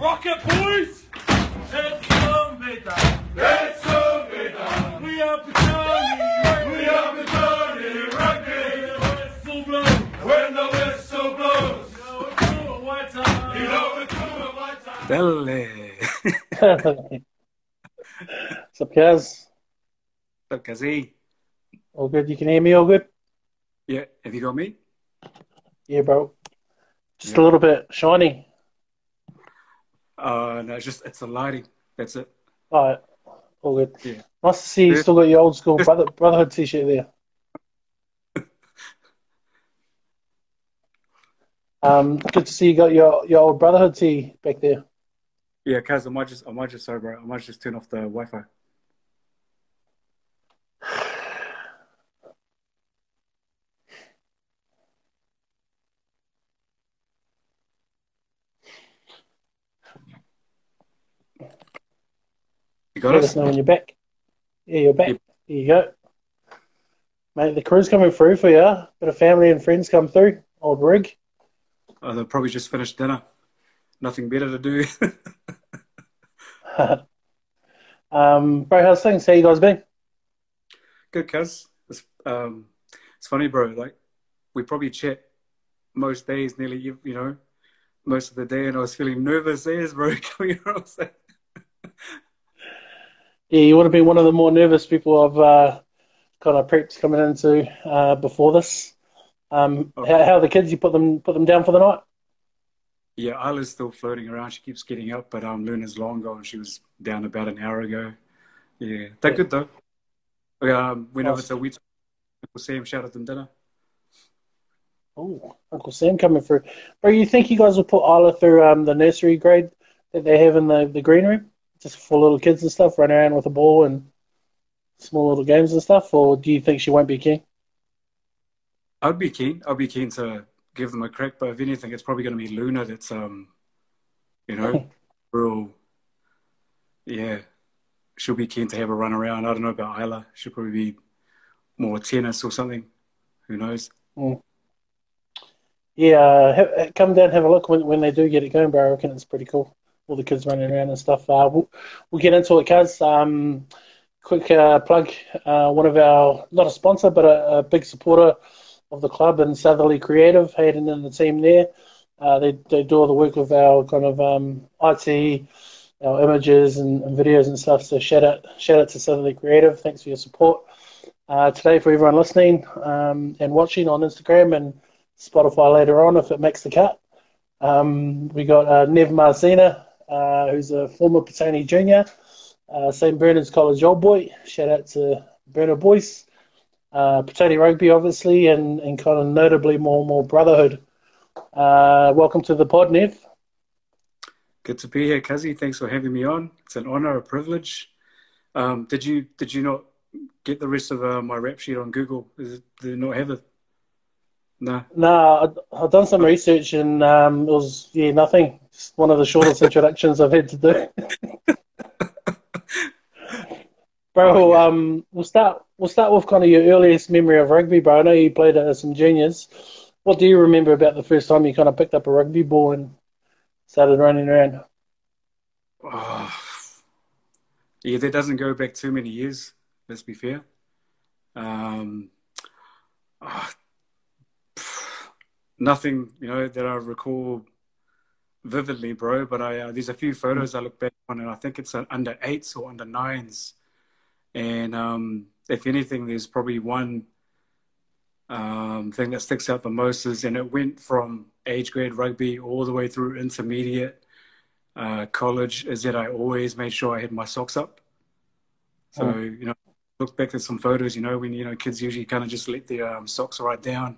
Rocket boys! It's zombie time! It's zombie time! We are Petone! We are Petone Rugby! The whistle blows! When the whistle blows, Now it's all a white time! you know it's over my time. Dale. What's up, guys? Look, Kazi. All good? You can hear me all good? Yeah, have you got me? Yeah, bro. Just Yeah. a little bit shiny. Uh, no, it's just it's the lighting. That's it. All right. All good. Yeah. Nice to see you Yeah. still got your old school brother, brotherhood t shirt there. Um, good to see you got your, your old brotherhood tee back there. Yeah, Kaz, I might just I might just sorry, bro. I might just turn off the Wi-Fi. You got Let us? us know when you're back. Yeah, you're back. Yep. There you go. Mate, the crew's coming through for you. Bit of family and friends come through. Old rig. Oh, they'll probably just finished dinner. Nothing better to do. um, bro, how's things? How you guys been? Good, cuz. It's, um, it's funny, bro. Like, we probably chat most days, nearly, you know, most of the day, and I was feeling nervous as, bro, coming that. Yeah, you would have been one of the more nervous people I've uh, kind of prepped coming into uh, before this. Um, Oh. how, how are the kids? You put them put them down for the night? Yeah, Isla's still floating around. She keeps getting up, but um, Luna's long gone. She was down about an hour ago. Yeah, they're Yeah. good, though. We, um, went over Nice. to Wheat. Uncle Sam shouted them dinner. Oh, Uncle Sam coming through. Bro, you think you guys will put Isla through um, the nursery grade that they have in the, the green room? Just for little kids and stuff, run around with a ball and small little games and stuff? Or do you think she won't be keen? I'd be keen. I'd be keen to give them a crack, but if anything, it's probably going to be Luna that's, um, you know, real. Yeah, she'll be keen to have a run around. I don't know about Isla. She'll probably be more tennis or something. Who knows? Yeah, uh, ha- come down and have a look when, when they do get it going, bro. I reckon it's pretty cool. All the kids running around and stuff. Uh, we'll, we'll get into it, cuz. Um, quick uh, plug uh, one of our, not a sponsor, but a, a big supporter of the club and Southerly Creative, Hayden and the team there. Uh, they, they do all the work with our kind of um, IT, our images and, and videos and stuff. So shout out, shout out to Southerly Creative. Thanks for your support. Uh, today, for everyone listening um, and watching on Instagram and Spotify later on if it makes the cut. Um, we got uh, Nev Marcina, uh, who's a former Petone junior, uh, St. Bernard's College old boy. Shout out to Bernard Boyce. Uh, Petone Rugby, obviously, and, and kind of notably more and more brotherhood. Uh, welcome to the pod, Nev. Good to be here, Kazi. Thanks for having me on. It's an honor, a privilege. Um, did you did you not get the rest of uh, my rap sheet on Google? Is it, did it not have it? No. No, I've done some research and um, it was yeah nothing. Just one of the shortest introductions I've had to do. Bro, Oh, um, we'll start. We'll start with kind of your earliest memory of rugby, bro. I know you played at some juniors. What do you remember about the first time you kind of picked up a rugby ball and started running around? Oh, yeah, that doesn't go back too many years. Let's be fair. Um, ah, nothing, you know, that I recall vividly, bro. But I uh, there's a few photos I look back on, and I think it's uh, under eights or under nines. And um, if anything, there's probably one um, thing that sticks out the most is, and it went from age grade rugby all the way through intermediate uh, college, is that I always made sure I had my socks up. So Oh. you know, look back at some photos. You know, when you know kids usually kind of just let their um, socks right down.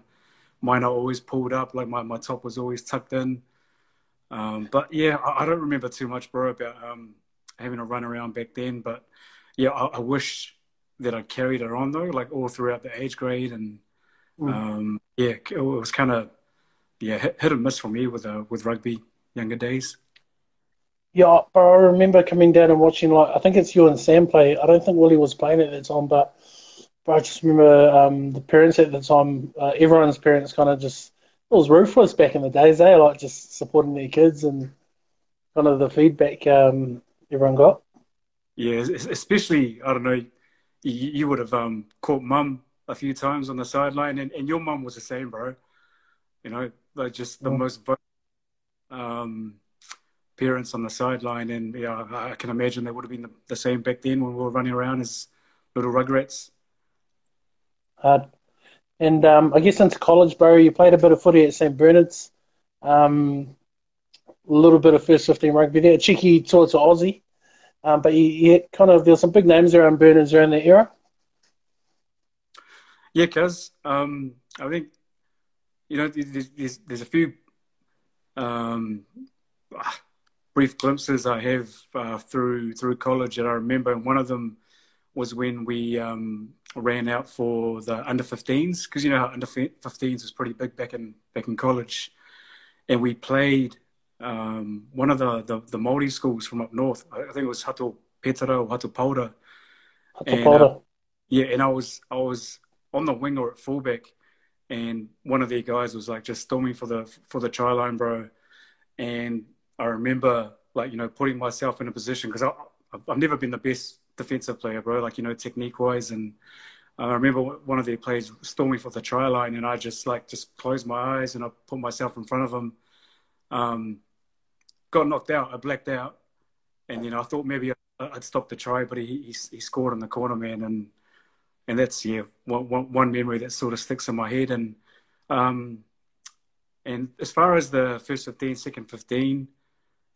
Mine are always pulled up, like my, my top was always tucked in. Um, but yeah, I, I don't remember too much, bro, about um, having a run around back then. But yeah, I, I wish that I carried it on though, like all throughout the age grade, and Mm. um, yeah, it was kind of yeah hit, hit and miss for me with uh, with rugby younger days. Yeah, but I remember coming down and watching like I think it's you and Sam play. I don't think Willie was playing at that time, but, but I just remember um, the parents at the time. Uh, everyone's parents kind of just it was ruthless back in the days. They like just supporting their kids and kind of the feedback um, everyone got. Yeah, especially I don't know, you, you would have um, caught mum a few times on the sideline, and, and your mum was the same, bro. You know, like just the mm. most um, parents on the sideline, and yeah, I can imagine they would have been the, the same back then when we were running around as little rugrats. Hard. And um, I guess into college, bro, you played a bit of footy at St Bernard's. Um, a little bit of first 15 rugby there. Cheeky towards Aussie. Um, but you, you, kind of, there's some big names around Bernard's around that era. Yeah, cuz um, I think, you know, there's, there's, there's a few um, brief glimpses I have uh, through through college that I remember. And one of them was when we um, ran out for the under 15s because you know under 15s was pretty big back in back in college, and we played um, one of the, the the Maori schools from up north. I think it was Hato Petera or Hato Paora. Hato. Uh, yeah, and I was I was on the wing or at fullback, and one of their guys was like just storming for the for the try line, bro. And I remember like you know putting myself in a position because I've never been the best defensive player, bro. Like you know, technique wise, and I remember one of their players storming for the try line, and I just like just closed my eyes and I put myself in front of him. Um, got knocked out. I blacked out, and you know I thought maybe I'd stop the try, but he he, he scored in the corner, man, and and that's yeah one, one, one memory that sort of sticks in my head. And um, and as far as the first 15, second 15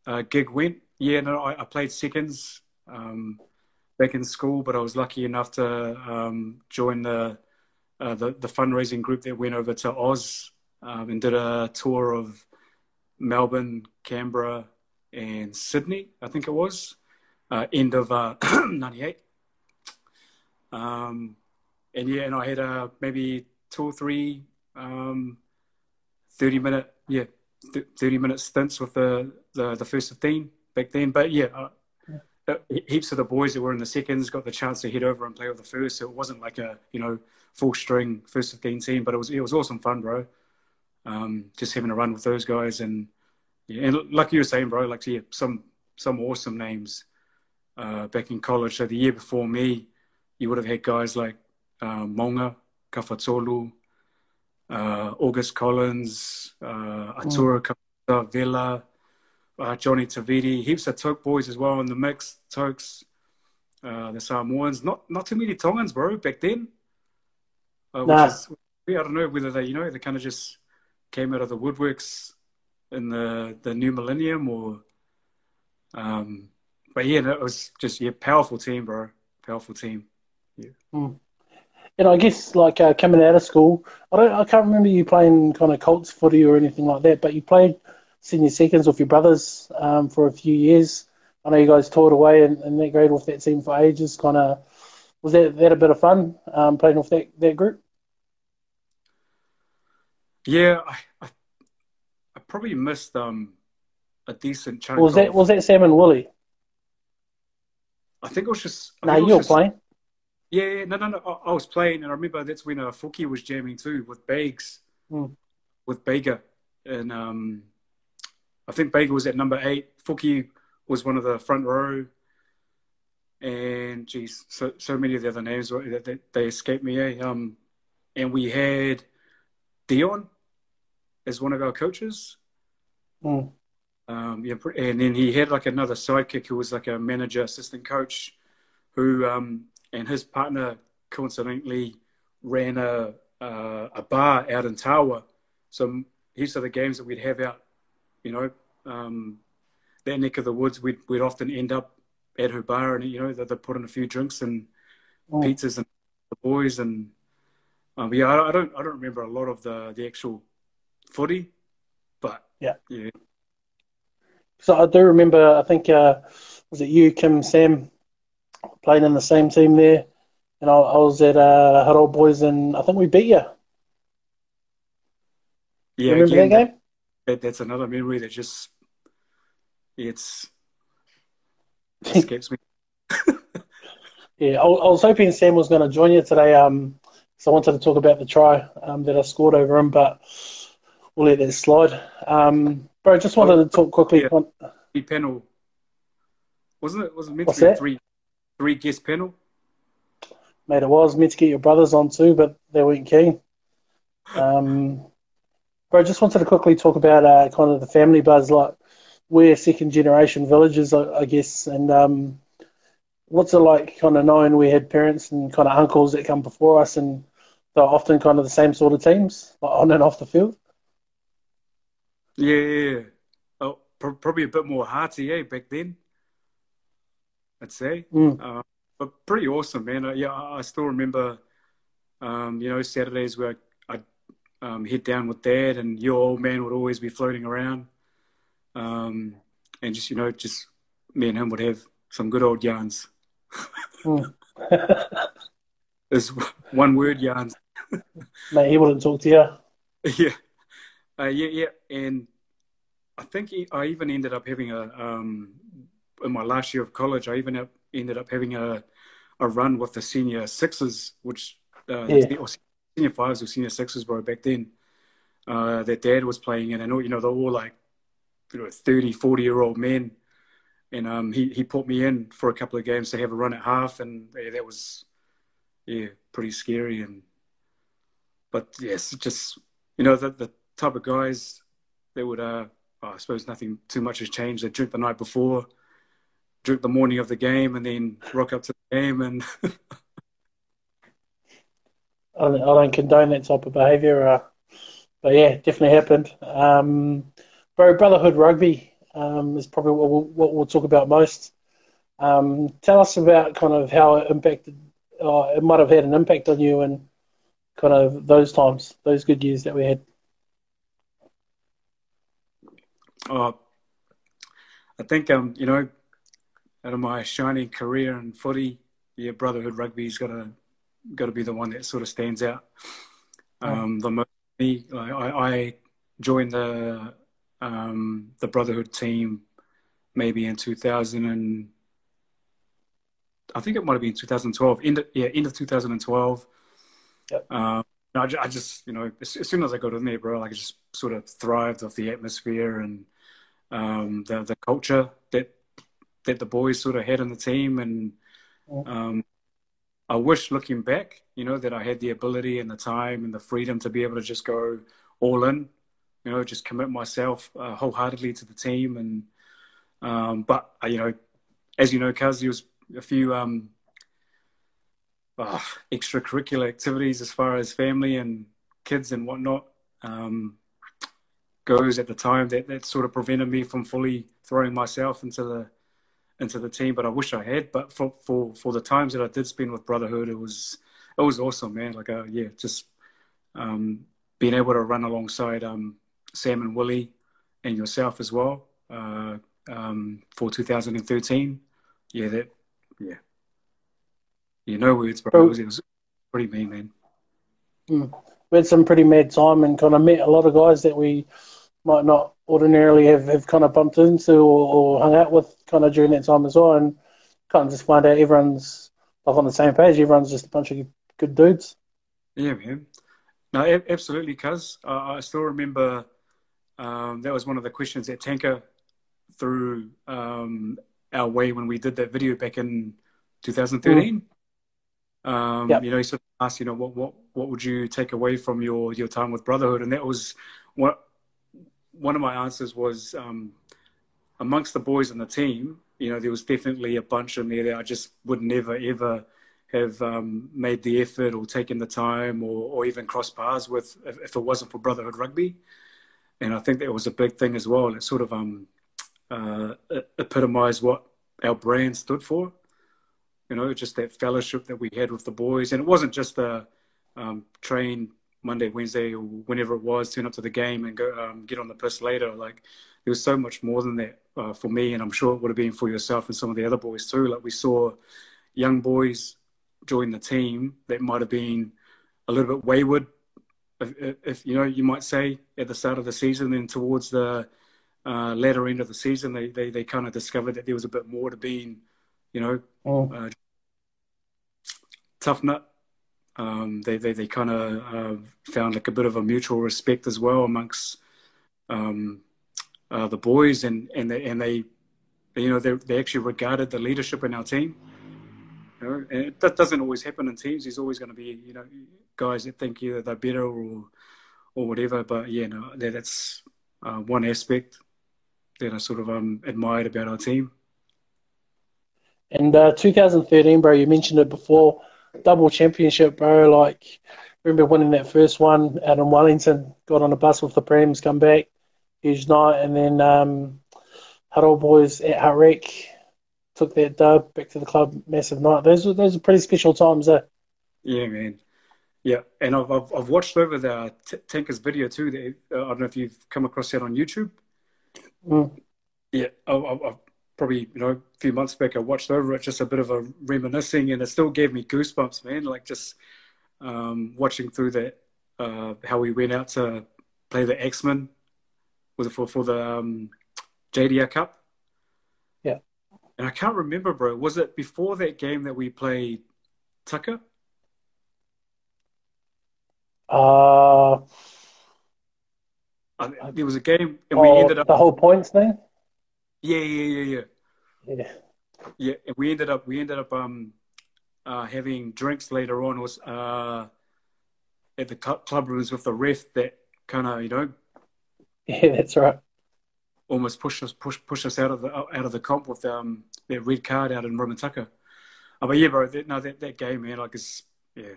uh, gig went, yeah, no, I, I played seconds. Um, back in school, but I was lucky enough to um, join the, uh, the, the fundraising group that went over to Oz um, and did a tour of Melbourne, Canberra, and Sydney. I think it was uh, end of '98. Uh, um, and yeah, and I had uh, maybe two or three um, 30 minute, yeah, 30 minute stints with the, the, the first 15 back then. But yeah, uh, heaps of the boys that were in the seconds got the chance to head over and play with the first. So it wasn't like a you know full string first fifteen team, but it was it was awesome fun, bro. Um, just having a run with those guys and yeah, and like you were saying, bro, like yeah, some some awesome names uh, back in college. So the year before me, you would have had guys like uh, Monga, Kafatolu, uh, August Collins, uh, Atura mm. Vela uh, Johnny Taviti, heaps of Toke boys as well in the mix. Tokes, uh, the Samoans, not not too many Tongans, bro, back then. Uh, nah. is, I don't know whether they, you know, they kind of just came out of the woodworks in the the new millennium or, um, but yeah, it was just yeah, powerful team, bro, powerful team. Yeah. Mm. And I guess like uh, coming out of school, I don't, I can't remember you playing kind of Colts footy or anything like that, but you played senior seconds with your brothers um, for a few years. I know you guys toured away in, in that grade with that team for ages. Kind of was that that a bit of fun um, playing with that, that group? Yeah, I, I, I probably missed um, a decent chunk. Was that of, was that Sam and Willie? I think it was just. No, nah, you were just, playing. Yeah, yeah, no, no, no. I, I, was playing, and I remember that's when uh, Fuki was jamming too with Bags, mm. with Baker, and um, I think Baker was at number eight. Fuki was one of the front row. And geez, so so many of the other names that they, they, escaped me. Eh? Um, and we had Dion as one of our coaches. Mm. Um, yeah, and then he had like another sidekick who was like a manager, assistant coach, who um, and his partner coincidentally ran a uh, a bar out in Tawa. So these are the games that we'd have out you know, um, that neck of the woods, we'd, we'd often end up at her bar and, you know, they'd put in a few drinks and oh. pizzas and the boys. And um, yeah, I, I, don't, I don't remember a lot of the, the actual footy, but yeah. Yeah. So I do remember, I think, uh, was it you, Kim, Sam, playing in the same team there? And I, I was at uh, Harold Boys and I think we beat you. Yeah, remember again, that game? That, that's another memory that just it's escapes me. yeah, I, I, was hoping Sam was going to join you today. Um, so I wanted to talk about the try um, that I scored over him, but we'll let that slide. Um, bro, just wanted oh, to talk quickly. Yeah. panel, wasn't it? Was it meant What's to be a that? three three guest panel? Mate, it was meant to get your brothers on too, but they weren't keen. Um, bro, just wanted to quickly talk about uh, kind of the family buzz. Like, we're second generation villagers, I, I guess, and um, what's it like kind of knowing we had parents and kind of uncles that come before us and they're often kind of the same sort of teams, like on and off the field? Yeah. Oh, pr- probably a bit more hearty, eh, back then. I'd say. Mm. Uh, but pretty awesome, man. Uh, yeah, I I still remember, um, you know, Saturdays where um, head down with dad and your old man would always be floating around. Um, and just, you know, just me and him would have some good old yarns. Mm. There's one word yarns. Mate, he wouldn't talk to you. yeah, uh, yeah, yeah. And I think he, I even ended up having a um, in my last year of college. I even up, ended up having a a run with the senior sixes, which uh, Yeah. or senior fives or senior sixes were back then. Uh, that dad was playing in, and all you know, they're all like you know 30, 40 year old men. And um, he he put me in for a couple of games to have a run at half, and yeah, that was yeah pretty scary and but yes, just you know the the type of guys that would uh oh, I suppose nothing too much has changed. They drink the night before, drink the morning of the game, and then rock up to the game and I don't, condone that type of behaviour. Uh, but yeah, definitely happened. Um, bro, Brotherhood Rugby um, is probably what we'll, what we'll talk about most. Um, tell us about kind of how it impacted, uh, it might have had an impact on you and kind of those times, those good years that we had. uh, I think um you know out of my shining career in footy, yeah, Brotherhood Rugby's got to got to be the one that sort of stands out. Um, the most me, like, I, I joined the um, the Brotherhood team maybe in 2000 and I think it might have been 2012. End of, yeah, end of 2012. Yep. Um, I, I just you know as, as soon as I got in there, bro, like I just sort of thrived off the atmosphere and um, the the culture that that the boys sort of had in the team and. Um, I wish looking back, you know, that I had the ability and the time and the freedom to be able to just go all in, you know, just commit myself uh, wholeheartedly to the team. And, um, but, uh, you know, as you know, Cuz, there was a few um, uh, extracurricular activities as far as family and kids and whatnot um, goes at the time that, that sort of prevented me from fully throwing myself into the into the team, but I wish I had. But for for for the times that I did spend with Brotherhood, it was it was awesome, man. Like, uh, yeah, just um, being able to run alongside um, Sam and Willie and yourself as well uh, um, for 2013. Yeah, that yeah, yeah, no words, bro. It was, it was pretty mean, man. We had some pretty mad time and kind of met a lot of guys that we might not ordinarily have, have kind of bumped into or, or hung out with kind of during that time as well and kind of just find out everyone's like on the same page. Everyone's just a bunch of good dudes. Yeah, man. No, a- absolutely, cuz. Uh, I still remember um, that was one of the questions that Tanker threw um, our way when we did that video back in 2013. Um, Yep. You know, he sort of asked, you know, what, what, what would you take away from your, your time with Brotherhood? And that was what one of my answers was um, amongst the boys in the team, you know, there was definitely a bunch in there that I just would never, ever have um, made the effort or taken the time or, or even crossed paths with if, if it wasn't for Brotherhood Rugby. And I think that was a big thing as well. It sort of um, uh, epitomized what our brand stood for. You know, just that fellowship that we had with the boys. And it wasn't just the um, train Monday, Wednesday, or whenever it was, turn up to the game and go um, get on the piss later. Like there was so much more than that uh, for me, and I'm sure it would have been for yourself and some of the other boys too. Like we saw young boys join the team that might have been a little bit wayward, if, if you know, you might say at the start of the season. Then towards the uh, latter end of the season, they, they they kind of discovered that there was a bit more to being, you know, Mm. uh, tough nut. Um, they they, they kind of uh, found like a bit of a mutual respect as well amongst um, uh, the boys, and and they, and they you know, they they actually regarded the leadership in our team. You know, and that doesn't always happen in teams. There's always going to be, you know, guys that think either they're better or or whatever. But yeah, no, that, that's uh, one aspect that I sort of um, admired about our team. And uh, 2013, bro, you mentioned it before, double championship, bro. Like, remember winning that first one out in Wellington, got on a bus with the Prams, come back, huge night, and then um, Hutt Old Boys at Harek took that dub back to the club, massive night. Those were those are pretty special times, eh? Yeah, man. Yeah, and I've I've, I've watched over the T- Tankers video too. That, uh, I don't know if you've come across that on YouTube. Mm. Yeah, I, I, I probably you know a few months back I watched over it, just a bit of a reminiscing, and it still gave me goosebumps, man. Like just um, watching through that, uh, how we went out to play the X Men with for for the um, JDR Cup. Yeah, and I can't remember, bro. Was it before that game that we played Tucker? Uh, there was a game, and we oh, ended up the whole points thing. Yeah, yeah, yeah, yeah. Yeah. Yeah, and we ended up we ended up um uh, having drinks later on was uh at the club rooms with the ref that kind of you know Yeah, that's right. almost pushed us push push us out of the out of the comp with um that red card out in Rimutaka. Oh, but yeah, bro, that, no, that that game, man, like it's yeah,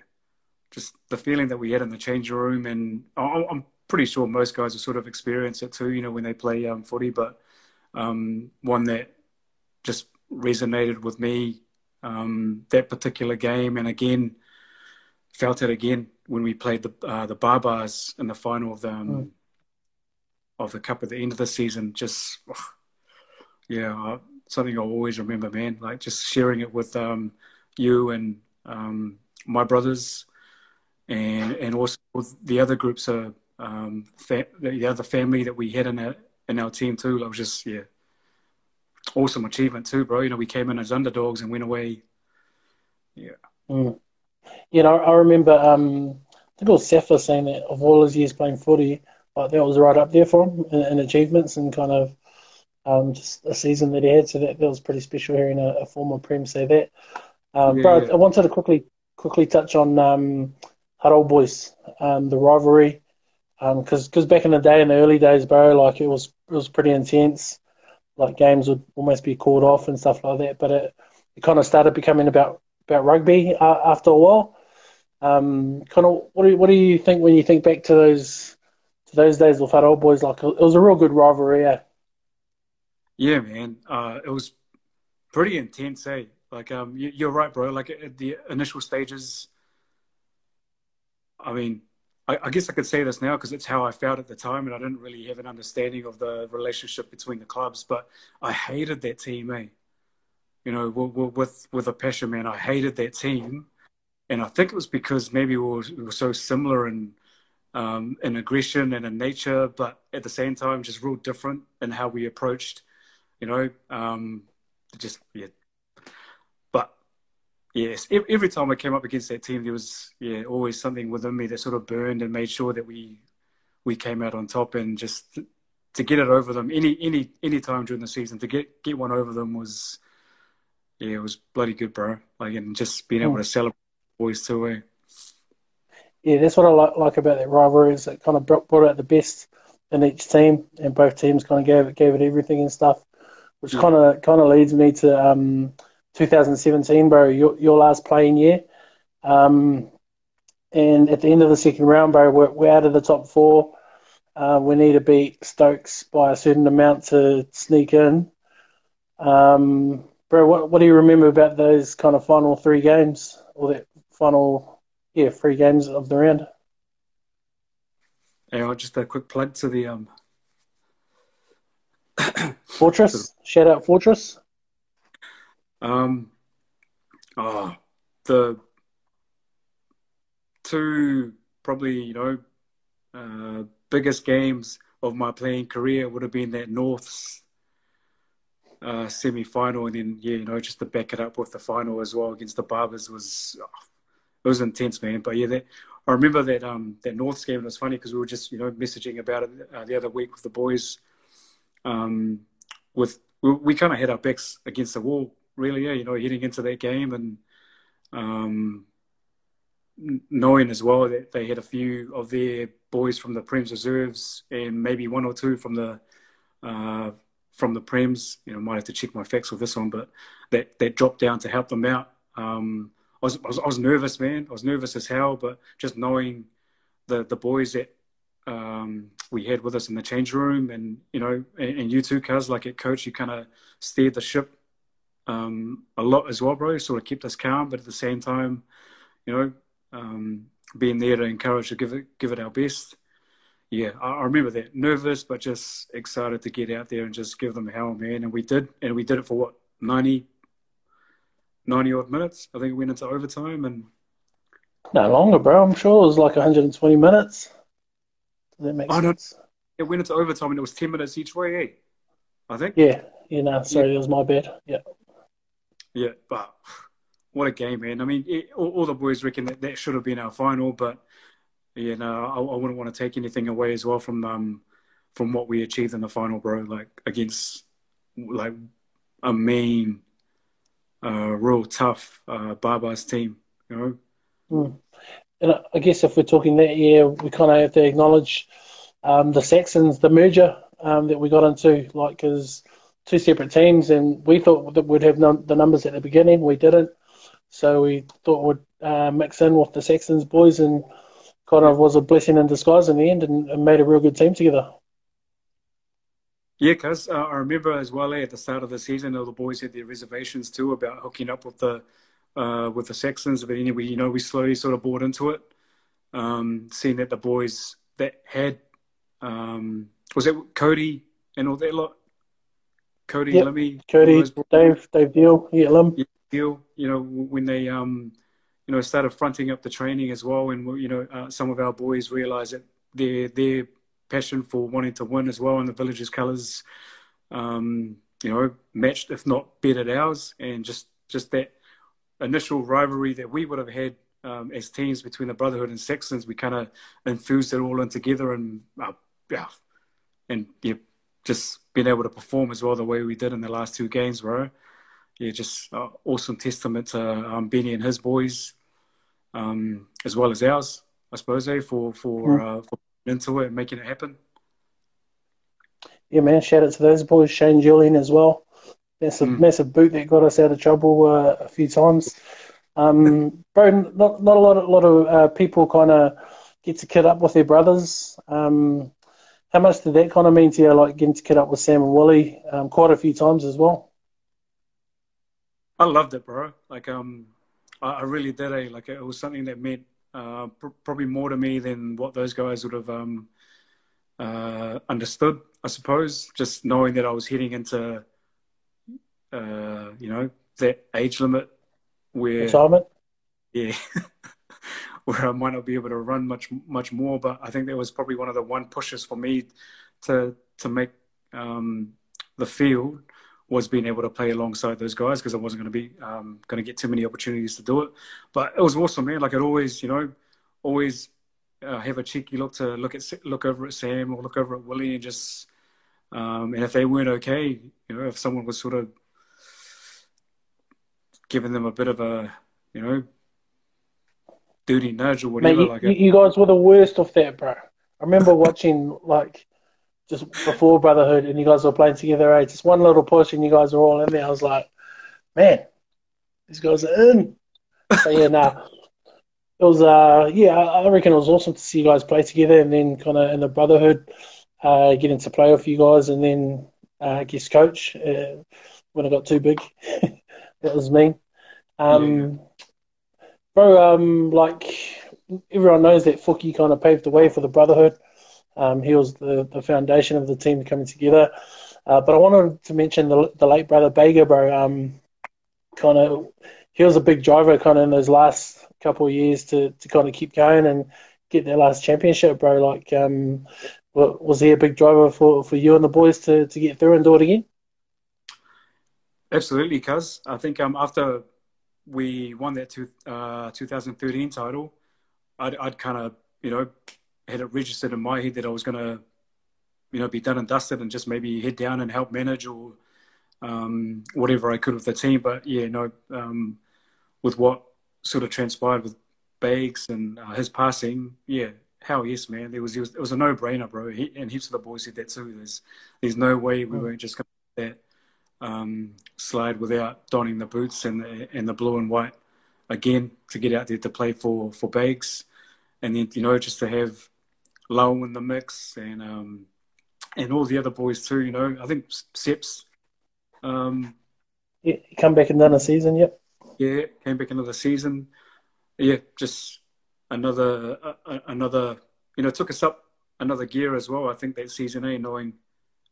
just the feeling that we had in the changing room, and I- I'm pretty sure most guys will sort of experience it too, you know, when they play um, footy. But um, one that just resonated with me um, that particular game, and again felt it again when we played the uh, the Barbars in the final of the um, Mm. of the cup at the end of the season. Just ugh, yeah, uh, something I'll always remember, man. Like just sharing it with um, you and um, my brothers, and and also with the other groups of um, fa- the other family that we had in our in our team too. that was just yeah, awesome achievement too, bro. You know, we came in as underdogs and went away. Yeah, Mm. You know, I remember, um, I think it was Safa saying that of all his years playing footy, like that was right up there for him in, in achievements and kind of um, just a season that he had. So that, that was pretty special hearing a, a former Prem say that. Um, Yeah, bro, yeah. I wanted to quickly quickly touch on um, Hutt Old Boys, um, the rivalry, because because back in the day, in the early days, bro, like it was it was pretty intense. Like games would almost be called off and stuff like that. But it, it kind of started becoming about about rugby uh, after a while. Um, kind of, what do you, what do you think when you think back to those to those days with old Boys? Like it was a real good rivalry. Yeah. yeah, man. Uh, it was pretty intense, eh? Like, um, you, you're right, bro. Like at the initial stages, I mean, I, I guess I could say this now because it's how I felt at the time, and I didn't really have an understanding of the relationship between the clubs. But I hated that team, eh? You know, with with, a passion, man. I hated that team, and I think it was because maybe we were, we were so similar in um, in aggression and in nature, but at the same time, just real different in how we approached. You know, um, just yeah. Yes, every time I came up against that team, there was yeah always something within me that sort of burned and made sure that we we came out on top and just to get it over them any any any time during the season to get get one over them was yeah it was bloody good, bro. Like and just being able Mm. to celebrate boys too. Eh? Yeah, that's what I like, like about that rivalry is it kind of brought, brought out the best in each team, and both teams kind of gave it gave it everything and stuff, which Yeah. kind of kind of leads me to um, 2017, bro, your your last playing year, um, and at the end of the second round, bro, we're, we're out of the top four. Uh, we need to beat Stokes by a certain amount to sneak in. Um, bro, what what do you remember about those kind of final three games or that final yeah three games of the round? I'll just a quick plug to the um Fortress, shout out Fortress. Um, oh, the two probably you know uh, biggest games of my playing career would have been that Norths uh, semi final, and then yeah, you know just to back it up with the final as well against the Barbers was oh, it was intense, man. But yeah, that I remember that um that Norths game. It was funny because we were just you know messaging about it uh, the other week with the boys. Um, with we, we kind of had our backs against the wall, really. Yeah, you know, heading into that game and um, knowing as well that they had a few of their boys from the Prem's reserves and maybe one or two from the uh, from the Prems. You know, might have to check my facts with this one, but that that dropped down to help them out. Um, I was, I was, I was nervous, man. I was nervous as hell, but just knowing the the boys that um, we had with us in the change room, and you know, and, and you too, cuz like at coach, you kind of steered the ship um, a lot as well, bro. Sort of kept us calm, but at the same time, you know, um, being there to encourage to give it give it our best. Yeah, I, I, remember that. Nervous, but just excited to get out there and just give them hell, man. And we did, and we did it for what 90, 90 odd minutes. I think it went into overtime and. No longer, bro. I'm sure it was like 120 minutes. Does that make oh, sense? No, it went into overtime and it was 10 minutes each way, eh? I think. Yeah, you know, sorry, yeah. it was my bad. Yeah. Yeah, but what a game, man. I mean, it, all, all, the boys reckon that that should have been our final, but you know, I, I, wouldn't want to take anything away as well from um from what we achieved in the final, bro. Like against like a mean, uh, real tough uh, Barba's team, you know. Mm. And I guess if we're talking that year, we kind of have to acknowledge um, the Saxons, the merger um, that we got into, like because two separate teams, and we thought that we'd have num- the numbers at the beginning. We didn't. So we thought we'd uh, mix in with the Saxons boys and kind of was a blessing in disguise in the end and, and made a real good team together. Yeah, because uh, I remember as well eh, at the start of the season, all the boys had their reservations too about hooking up with the uh, with the Saxons. But anyway, you know, we slowly sort of bought into it, um, seeing that the boys that had um, was it Cody and all that lot, Cody, yep. Limmy, Cody, Dave, Dave Deal, yeah, Lim. Deal, you know, when they, um, you know, started fronting up the training as well, and you know, uh, some of our boys realised that their their passion for wanting to win as well in the village's colours, um, you know, matched if not bettered ours, and just just that initial rivalry that we would have had um, as teams between the Brotherhood and Saxons, we kind of infused it all in together, and uh, yeah, and yeah, just being able to perform as well the way we did in the last two games, bro yeah, just uh, awesome testament to um, Benny and his boys, um, as well as ours, I suppose, eh, for for, mm. uh, for into it and making it happen. Yeah, man. Shout out to those boys, Shane Julian as well. Massive, mm. massive boot that got us out of trouble uh, a few times. Um, bro, not not a lot, of, a lot of uh, people kind of get to kid up with their brothers. Um, how much did that kind of mean to you, like getting to kid up with Sam and Willie um, quite a few times as well? I loved it, bro. Like, um, I, I really did. Eh? Like, it was something that meant uh, pr- probably more to me than what those guys would have um, uh, understood. I suppose just knowing that I was heading into, uh, you know, that age limit where retirement. Yeah. where I might not be able to run much much more, but I think that was probably one of the one pushes for me to to make um, the field was being able to play alongside those guys because I wasn't going to be um, going to get too many opportunities to do it. But it was awesome, man. Like it always, you know, always uh, have a cheeky look to look at look over at Sam or look over at Willie and just um, and if they weren't okay, you know, if someone was sort of giving them a bit of a, you know, duty nudge or whatever. Mate, you, like you guys were the worst of that, bro. I remember watching like just before Brotherhood, and you guys were playing together. Eh? Just one little push, and you guys were all in there. I was like, man, these guys are in. So yeah, nah. It was, uh, yeah, I reckon it was awesome to see you guys play together, and then kind of in the Brotherhood, uh, getting to play with you guys, and then uh, guest coach uh, when I got too big. that was me. Um, yeah. Bro, um, like everyone knows that Fuki kind of paved the way for the Brotherhood. Um, he was the, the foundation of the team coming together. Uh, but I wanted to mention the, the late brother Bager, bro. Um, kind of, he was a big driver, kind of in those last couple of years to, to kind of keep going and get their last championship, bro. Like, um, was he a big driver for, for you and the boys to, to get through and do it again? Absolutely, cuz I think um, after we won that two, uh, 2013 title, I'd, I'd kind of you know had it registered in my head that I was going to, you know, be done and dusted and just maybe head down and help manage or um, whatever I could with the team. But yeah, no, um, with what sort of transpired with Bags and uh, his passing, yeah, hell yes, man. There was, it was it was a no brainer, bro. He, and heaps of the boys said that too. There's there's no way we weren't just going to do that um, slide without donning the boots and the, and the blue and white again to get out there to play for for Bags, and then you know just to have Low in the mix and um, and all the other boys too. You know, I think Seps. Um, yeah, come back and done a season. Yep. Yeah, came back another season. Yeah, just another uh, another. You know, took us up another gear as well. I think that season A, knowing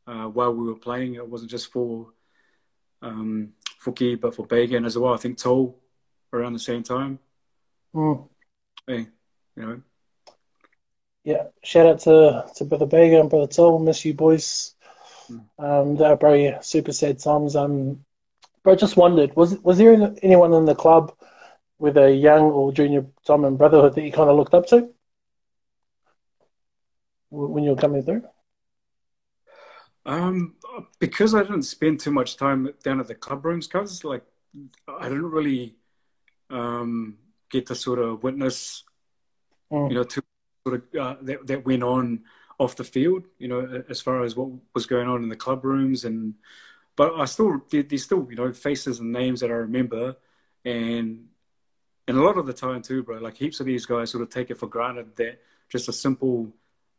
uh, while we were playing, it wasn't just for um, for but for Bagan as well. I think Toll around the same time. Mm. Hey, you know. Yeah, shout out to, to Brother Bagan and Brother Toll. Miss you boys. Mm. Um, they bro, yeah, super sad times. Um, bro, just wondered, was was there anyone in the club with a young or junior time and brotherhood that you kind of looked up to when you were coming through? Um, because I didn't spend too much time down at the club rooms, cause like I didn't really um, get to sort of witness, Mm. you know, to sort of uh, that that went on off the field, you know, as far as what was going on in the club rooms, and but I still there- there's still you know faces and names that I remember, and and a lot of the time too, bro. Like heaps of these guys sort of take it for granted that just a simple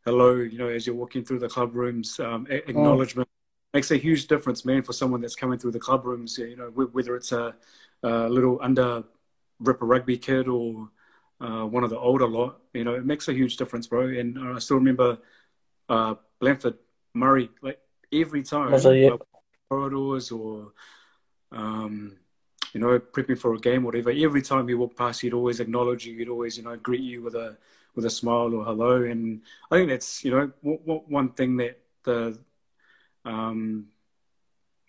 hello, you know, as you're walking through the club rooms, um, a- acknowledgement makes a huge difference, man, for someone that's coming through the club rooms. You know, wh- whether it's a, a little under ripper rugby kid or uh, one of the older lot, you know, it makes a huge difference, bro. And I still remember uh, Blanford Murray, like every time, it, yeah. uh, corridors or um, you know, prepping for a game, whatever. Every time you walk past, he'd always acknowledge you. He'd always, you know, greet you with a with a smile or hello. And I think that's, you know, one thing that the um,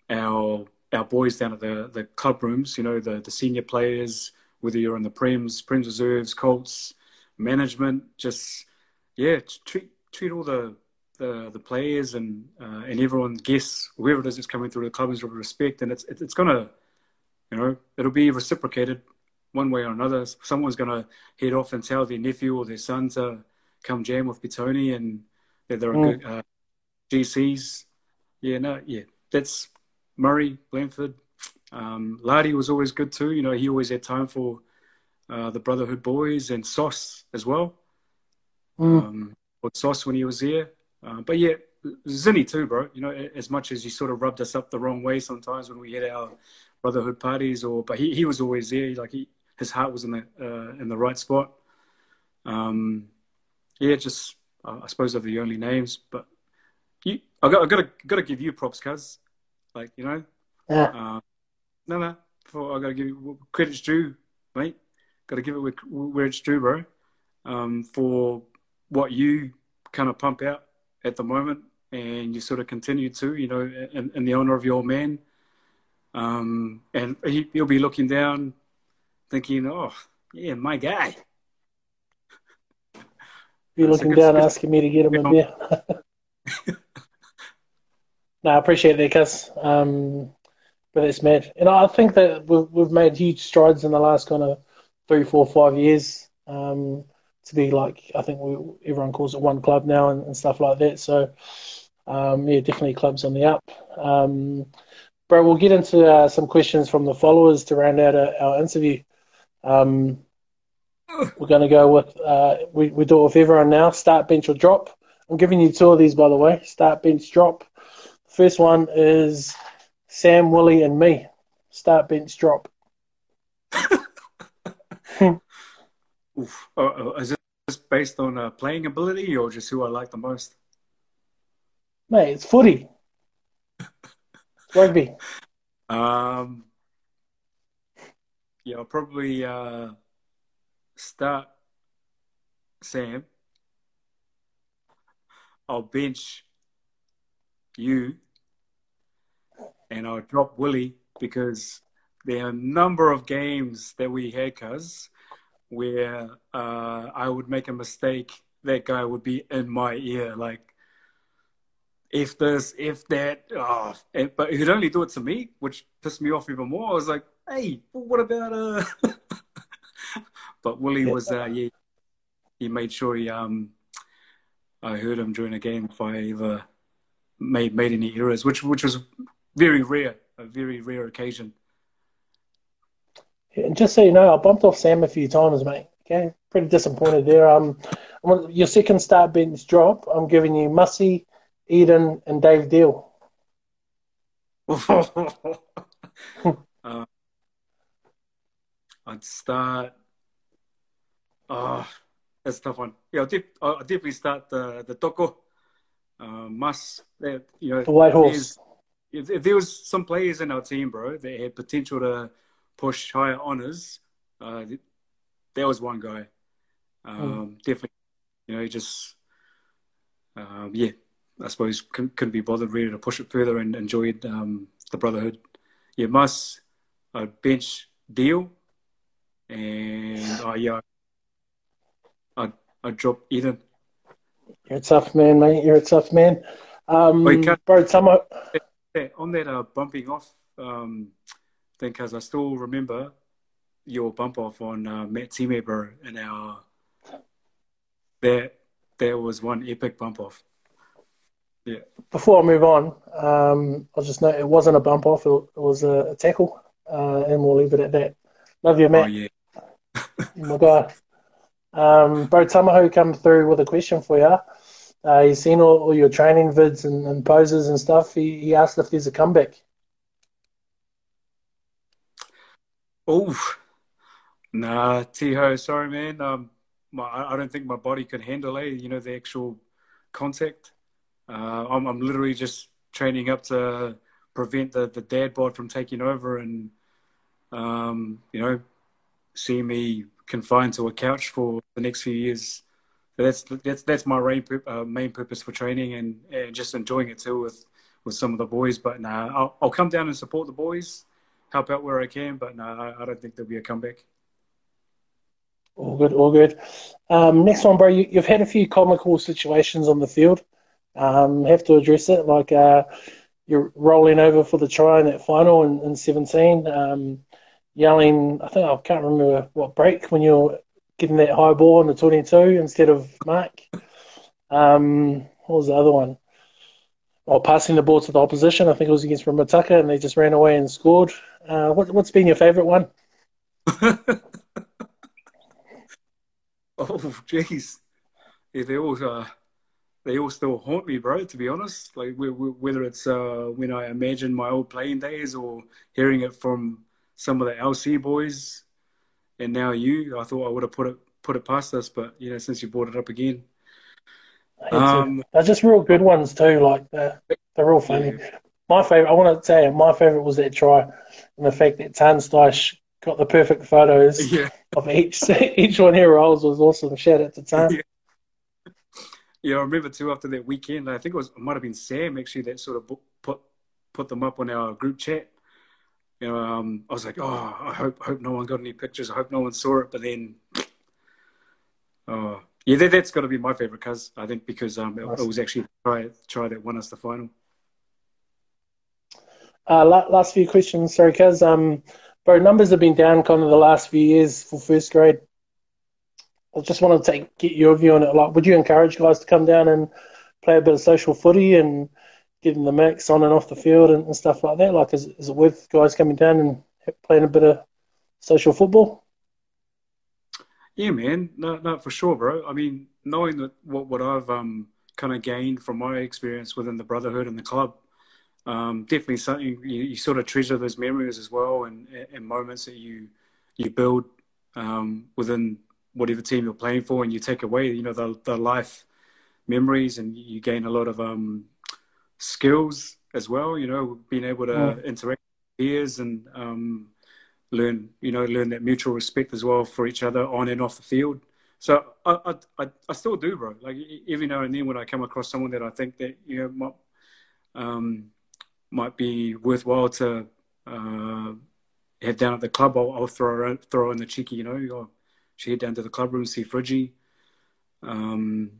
our our boys down at the the club rooms, you know, the the senior players, whether you're in the Prems, Prems reserves, Colts, management, just yeah, treat treat all the the, the players and uh, and everyone guests whoever it is that's coming through the club with respect, and it's it's, it's gonna you know it'll be reciprocated one way or another. Someone's gonna head off and tell their nephew or their son to come jam with Petone and that they're a Mm. good uh, GCs. Yeah, no, yeah, that's Murray, Blanford. Um, Lardy was always good too. You know, he always had time for uh, the Brotherhood boys and Sauce as well. Mm. Um, with Sauce when he was there. Uh, but yeah, Zinny too, bro. You know, as much as he sort of rubbed us up the wrong way sometimes when we had our Brotherhood parties, or but he, he was always there. Like he, his heart was in the uh, in the right spot. Um, yeah, just uh, I suppose are the only names, but you, I got I got to got to give you props, cuz like you know, Yeah. uh, no, no, for, I got to give you credit's due, mate. Got to give it where, where it's due, bro. Um, for what you kind of pump out at the moment, and you sort of continue to, you know, in, in the honor of your man. Um, and he, he'll be looking down, thinking, "Oh, yeah, my guy." You're looking down good- asking me to get him a beer. no, I appreciate that, Cuz. Um, but it's mad. And I think that we've, we've made huge strides in the last kind of three, four, five years um, to be like, I think we, everyone calls it one club now and, and stuff like that. So, um, yeah, definitely clubs on the up. Um, bro, we'll get into uh, some questions from the followers to round out our, our interview. Um, we're going to go with, uh, we, we do it with everyone now start, bench, or drop. I'm giving you two of these, by the way start, bench, drop. First one is Sam, Willie, and me. Start, bench, drop. Oof. Uh, uh, is this based on uh, playing ability or just who I like the most? Mate, it's footy. Rugby. Um, yeah, I'll probably uh, start Sam. I'll bench you, and I'll drop Willie because there are a number of games that we had, cuz, where uh, I would make a mistake. That guy would be in my ear, like if this, if that. Oh, and, but he'd only do it to me, which pissed me off even more. I was like, hey, what about uh? but Willie yeah. was uh, yeah, he made sure he um, I heard him during a game if I ever made made any errors, which which was very rare, a very rare occasion. And just so you know, I bumped off Sam a few times, mate. Okay, pretty disappointed there. Um, your second start bench drop. I'm giving you Mussy, Eden, and Dave Deal. uh, I'd start. Oh, that's a tough one. Yeah, I'll, def- I'll definitely start the the Toko. Uh, Mas, you know, the White Horse. If, if, there was some players in our team, bro, that had potential to push higher honors, uh, there was one guy. Um, mm. Definitely, you know, he just, um, yeah, I suppose couldn't, be bothered really to push it further and enjoyed um, the brotherhood. Yeah, Mas, uh, bench deal, and oh yeah, I I drop Eden. You're a tough man, mate. You're a tough man. Um, bro, yeah, on that uh, bumping off um, thing, because I still remember your bump off on uh, Matt Time, bro, and our that there was one epic bump off. Yeah. Before I move on, um, I'll just note it wasn't a bump off; it, was a, a tackle, uh, and we'll leave it at that. Love you, Matt. Oh, yeah. My guy. Um, Bro Tamahu come through with a question for you. Uh, he's seen all, all your training vids and, and, poses and stuff. He, he asked if there's a comeback. Oh, nah, Tiho, sorry, man. Um, my, I don't think my body can handle it. You know, the actual contact. Uh, I'm, I'm literally just training up to prevent the, the dad bod from taking over and, um, you know, see me confined to a couch for the next few years. That's that's that's my main, uh, main purpose for training and, and just enjoying it too with with some of the boys. But nah, I'll, I'll come down and support the boys, help out where I can. But nah, I, I don't think there'll be a comeback. All good, all good. Um, next one, bro. You, have had a few comical situations on the field. Um, have to address it. Like uh, you're rolling over for the try in that final in, in 17. Um, yelling. I think I can't remember what break when you're getting that high ball on the 22 instead of Mark. Um, what was the other one? Or oh, passing the ball to the opposition. I think it was against Rimutaka, and they just ran away and scored. Uh, what, has been your favourite one? oh, jeez. Yeah, they all uh, they all still haunt me, bro. To be honest, like whether it's uh, when I imagine my old playing days or hearing it from some of the LC boys, and now you. I thought I would have put it put it past us, but you know, since you brought it up again, um, they're just real good ones too. Like they're they're real funny. Yeah. My favorite, I want to say, my favorite was that try, and the fact that Tan got the perfect photos yeah. of each each one he rolls was awesome. Shout out to Tan. Yeah. yeah, I remember too after that weekend. I think it was it might have been Sam actually that sort of put put them up on our group chat you know, um, I was like, oh, I hope hope no one got any pictures. I hope no one saw it. But then, oh, yeah, that, has got to be my favorite, cuz I think because um, it, it, was actually try try that won us the final. Uh, last few questions, sorry, cuz um, bro, numbers have been down kind of the last few years for first grade. I just wanted to take, get your view on it. Like, would you encourage guys to come down and play a bit of social footy and getting the mix on and off the field and, and stuff like that? Like, is, is it worth guys coming down and playing a bit of social football? Yeah, man, no, no, for sure, bro. I mean, knowing that what what I've um kind of gained from my experience within the brotherhood and the club, um, definitely something you, you, sort of treasure those memories as well, and, and moments that you you build um, within whatever team you're playing for, and you take away, you know, the the life memories, and you gain a lot of um skills as well. You know, being able to mm. interact with peers and um, learn, you know, learn that mutual respect as well for each other on and off the field. So I, I, I still do, bro. Like every now and then when I come across someone that I think that you know might, um, might be worthwhile to uh, head down at the club, I'll, I'll throw throw in the cheeky, you know, or she head down to the club room, see Friggy. Um,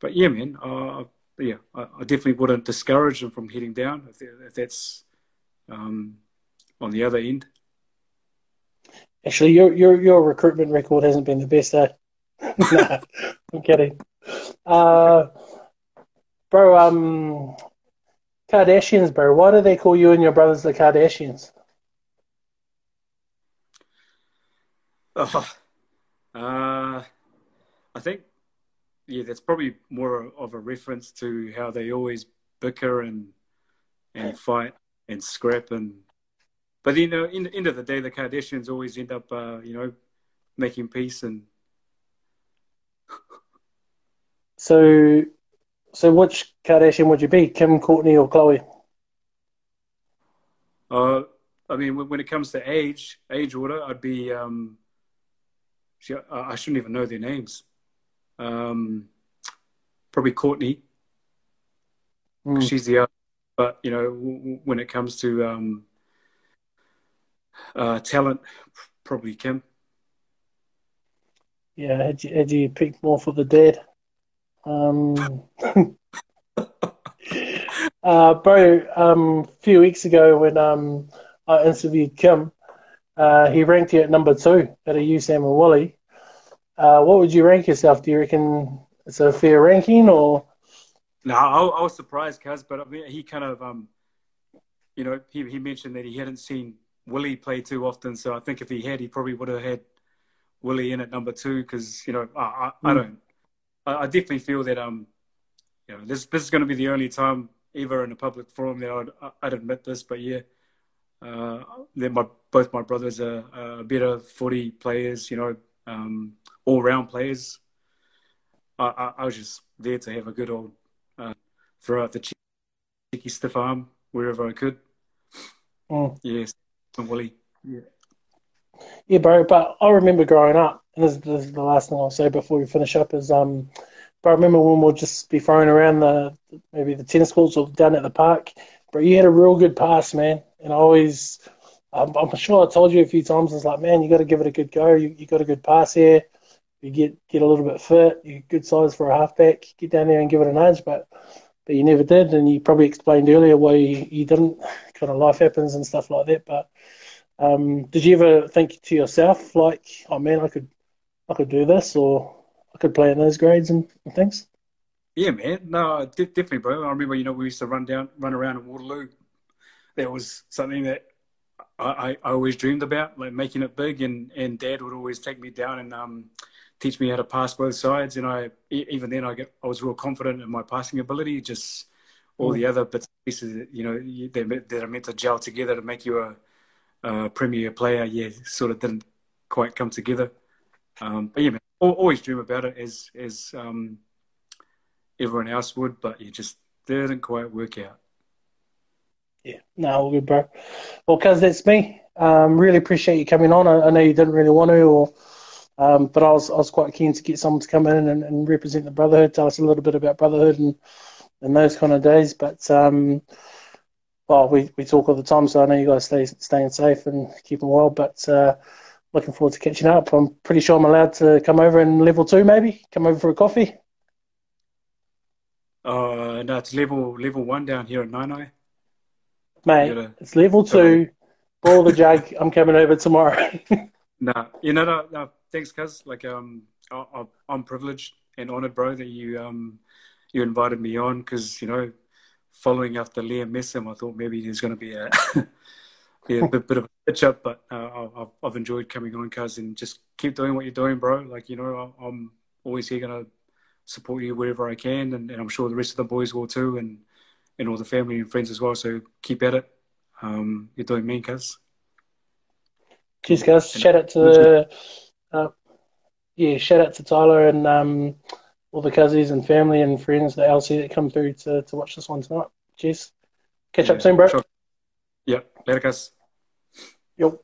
but yeah, man, uh, yeah, I, I, definitely wouldn't discourage them from heading down if, if that's um, on the other end. Actually, your your your recruitment record hasn't been the best, eh? nah, I'm kidding. Uh, bro, um, Kardashians, bro. Why do they call you and your brothers the Kardashians? Oh, uh, I think, yeah, that's probably more of a reference to how they always bicker and and fight and scrap and. But you know, in the end of the day, the Kardashians always end up, uh, you know, making peace and. so, so which Kardashian would you be, Kim, Kourtney, or Khloé? Uh, I mean, when it comes to age, age order, I'd be um, I shouldn't even know their names. Um, probably Kourtney. Mm. She's the other. But, you know, w- when it comes to um, uh, talent, probably Kim. Yeah, had you, had you picked more for the dead? Um, uh, bro, um, a few weeks ago when um, I interviewed Kim, uh, he ranked you at number two at a USAM and Woolley. Uh, what would you rank yourself? Do you reckon it's a fair ranking or? No, I, I was surprised, Cuz, but I mean, he kind of, um, you know, he, he mentioned that he hadn't seen Willie play too often. So I think if he had, he probably would have had Willie in at number two because, you know, I, I, mm. I hmm. don't, I, I, definitely feel that, um, you know, this, this is going to be the only time ever in a public forum that I'd, I'd admit this, but yeah, uh, that my both my brothers are, are better footy players, you know, um, all round players. I, I, I, was just there to have a good old uh, throw out the cheeky stiff arm wherever I could. Mm. Yes, and Willie. Yeah. Yeah, bro. But I remember growing up, and this, this, is the last thing I'll say before we finish up is, um, but I remember when we'll just be throwing around the maybe the tennis courts or down at the park. But you had a real good pass, man, and I always. I'm, I'm sure I told you a few times. It's like, man, you got to give it a good go. You, you got a good pass here you get get a little bit fit, you're good size for a halfback, get down there and give it a nudge, but but you never did, and you probably explained earlier why you, you didn't. Kind of life happens and stuff like that. But um, did you ever think to yourself like, oh man, I could I could do this, or I could play in those grades and, and things? Yeah, man. No, definitely, bro. I remember, you know, we used to run down, run around in Waterloo. That was something that I, I, always dreamed about, like making it big. And, and Dad would always take me down and um, teach me how to pass both sides. And I even then I get I was real confident in my passing ability. Just all mm. the other bits pieces, you know, that, that are meant to gel together to make you a, a premier player. Yeah, sort of didn't quite come together. Um, but yeah, man, always dream about it as as um, everyone else would, but you just didn't quite work out. Yeah, no, all good, bro. Well, cuz that's me. Um, really appreciate you coming on. I, I know you didn't really want to, or um, but I was, I was quite keen to get someone to come in and, and, represent the Brotherhood, tell us a little bit about Brotherhood and, and those kind of days. But, um, well, we, we talk all the time, so I know you guys stay staying safe and keeping well. But uh, looking forward to catching up. I'm pretty sure I'm allowed to come over in level two, maybe come over for a coffee. Uh, no, it's level level one down here at Nine Mate, gotta, it's level two. Ball the jug. I'm coming over tomorrow. no, you know, no, no, thanks, cuz. Like, um, I, am privileged and honored, bro, that you um you invited me on because you know, following after Liam Messam, I thought maybe there's going to be a yeah a bit, bit of a pitch up, but uh, I've, I've enjoyed coming on, cuz, and just keep doing what you're doing, bro. Like, you know, I'm always here going to support you wherever I can, and, and, I'm sure the rest of the boys will too, and and all the family and friends as well. So keep at it. Um, you're doing mean, cuz. Cheers, guys. Shout out to uh, yeah, shout out to Tyler and um, all the cousins and family and friends, the LC that come through to, to watch this one tonight. Cheers. Catch yeah, up soon, bro. Sure. Yep. Later, guys. Yep.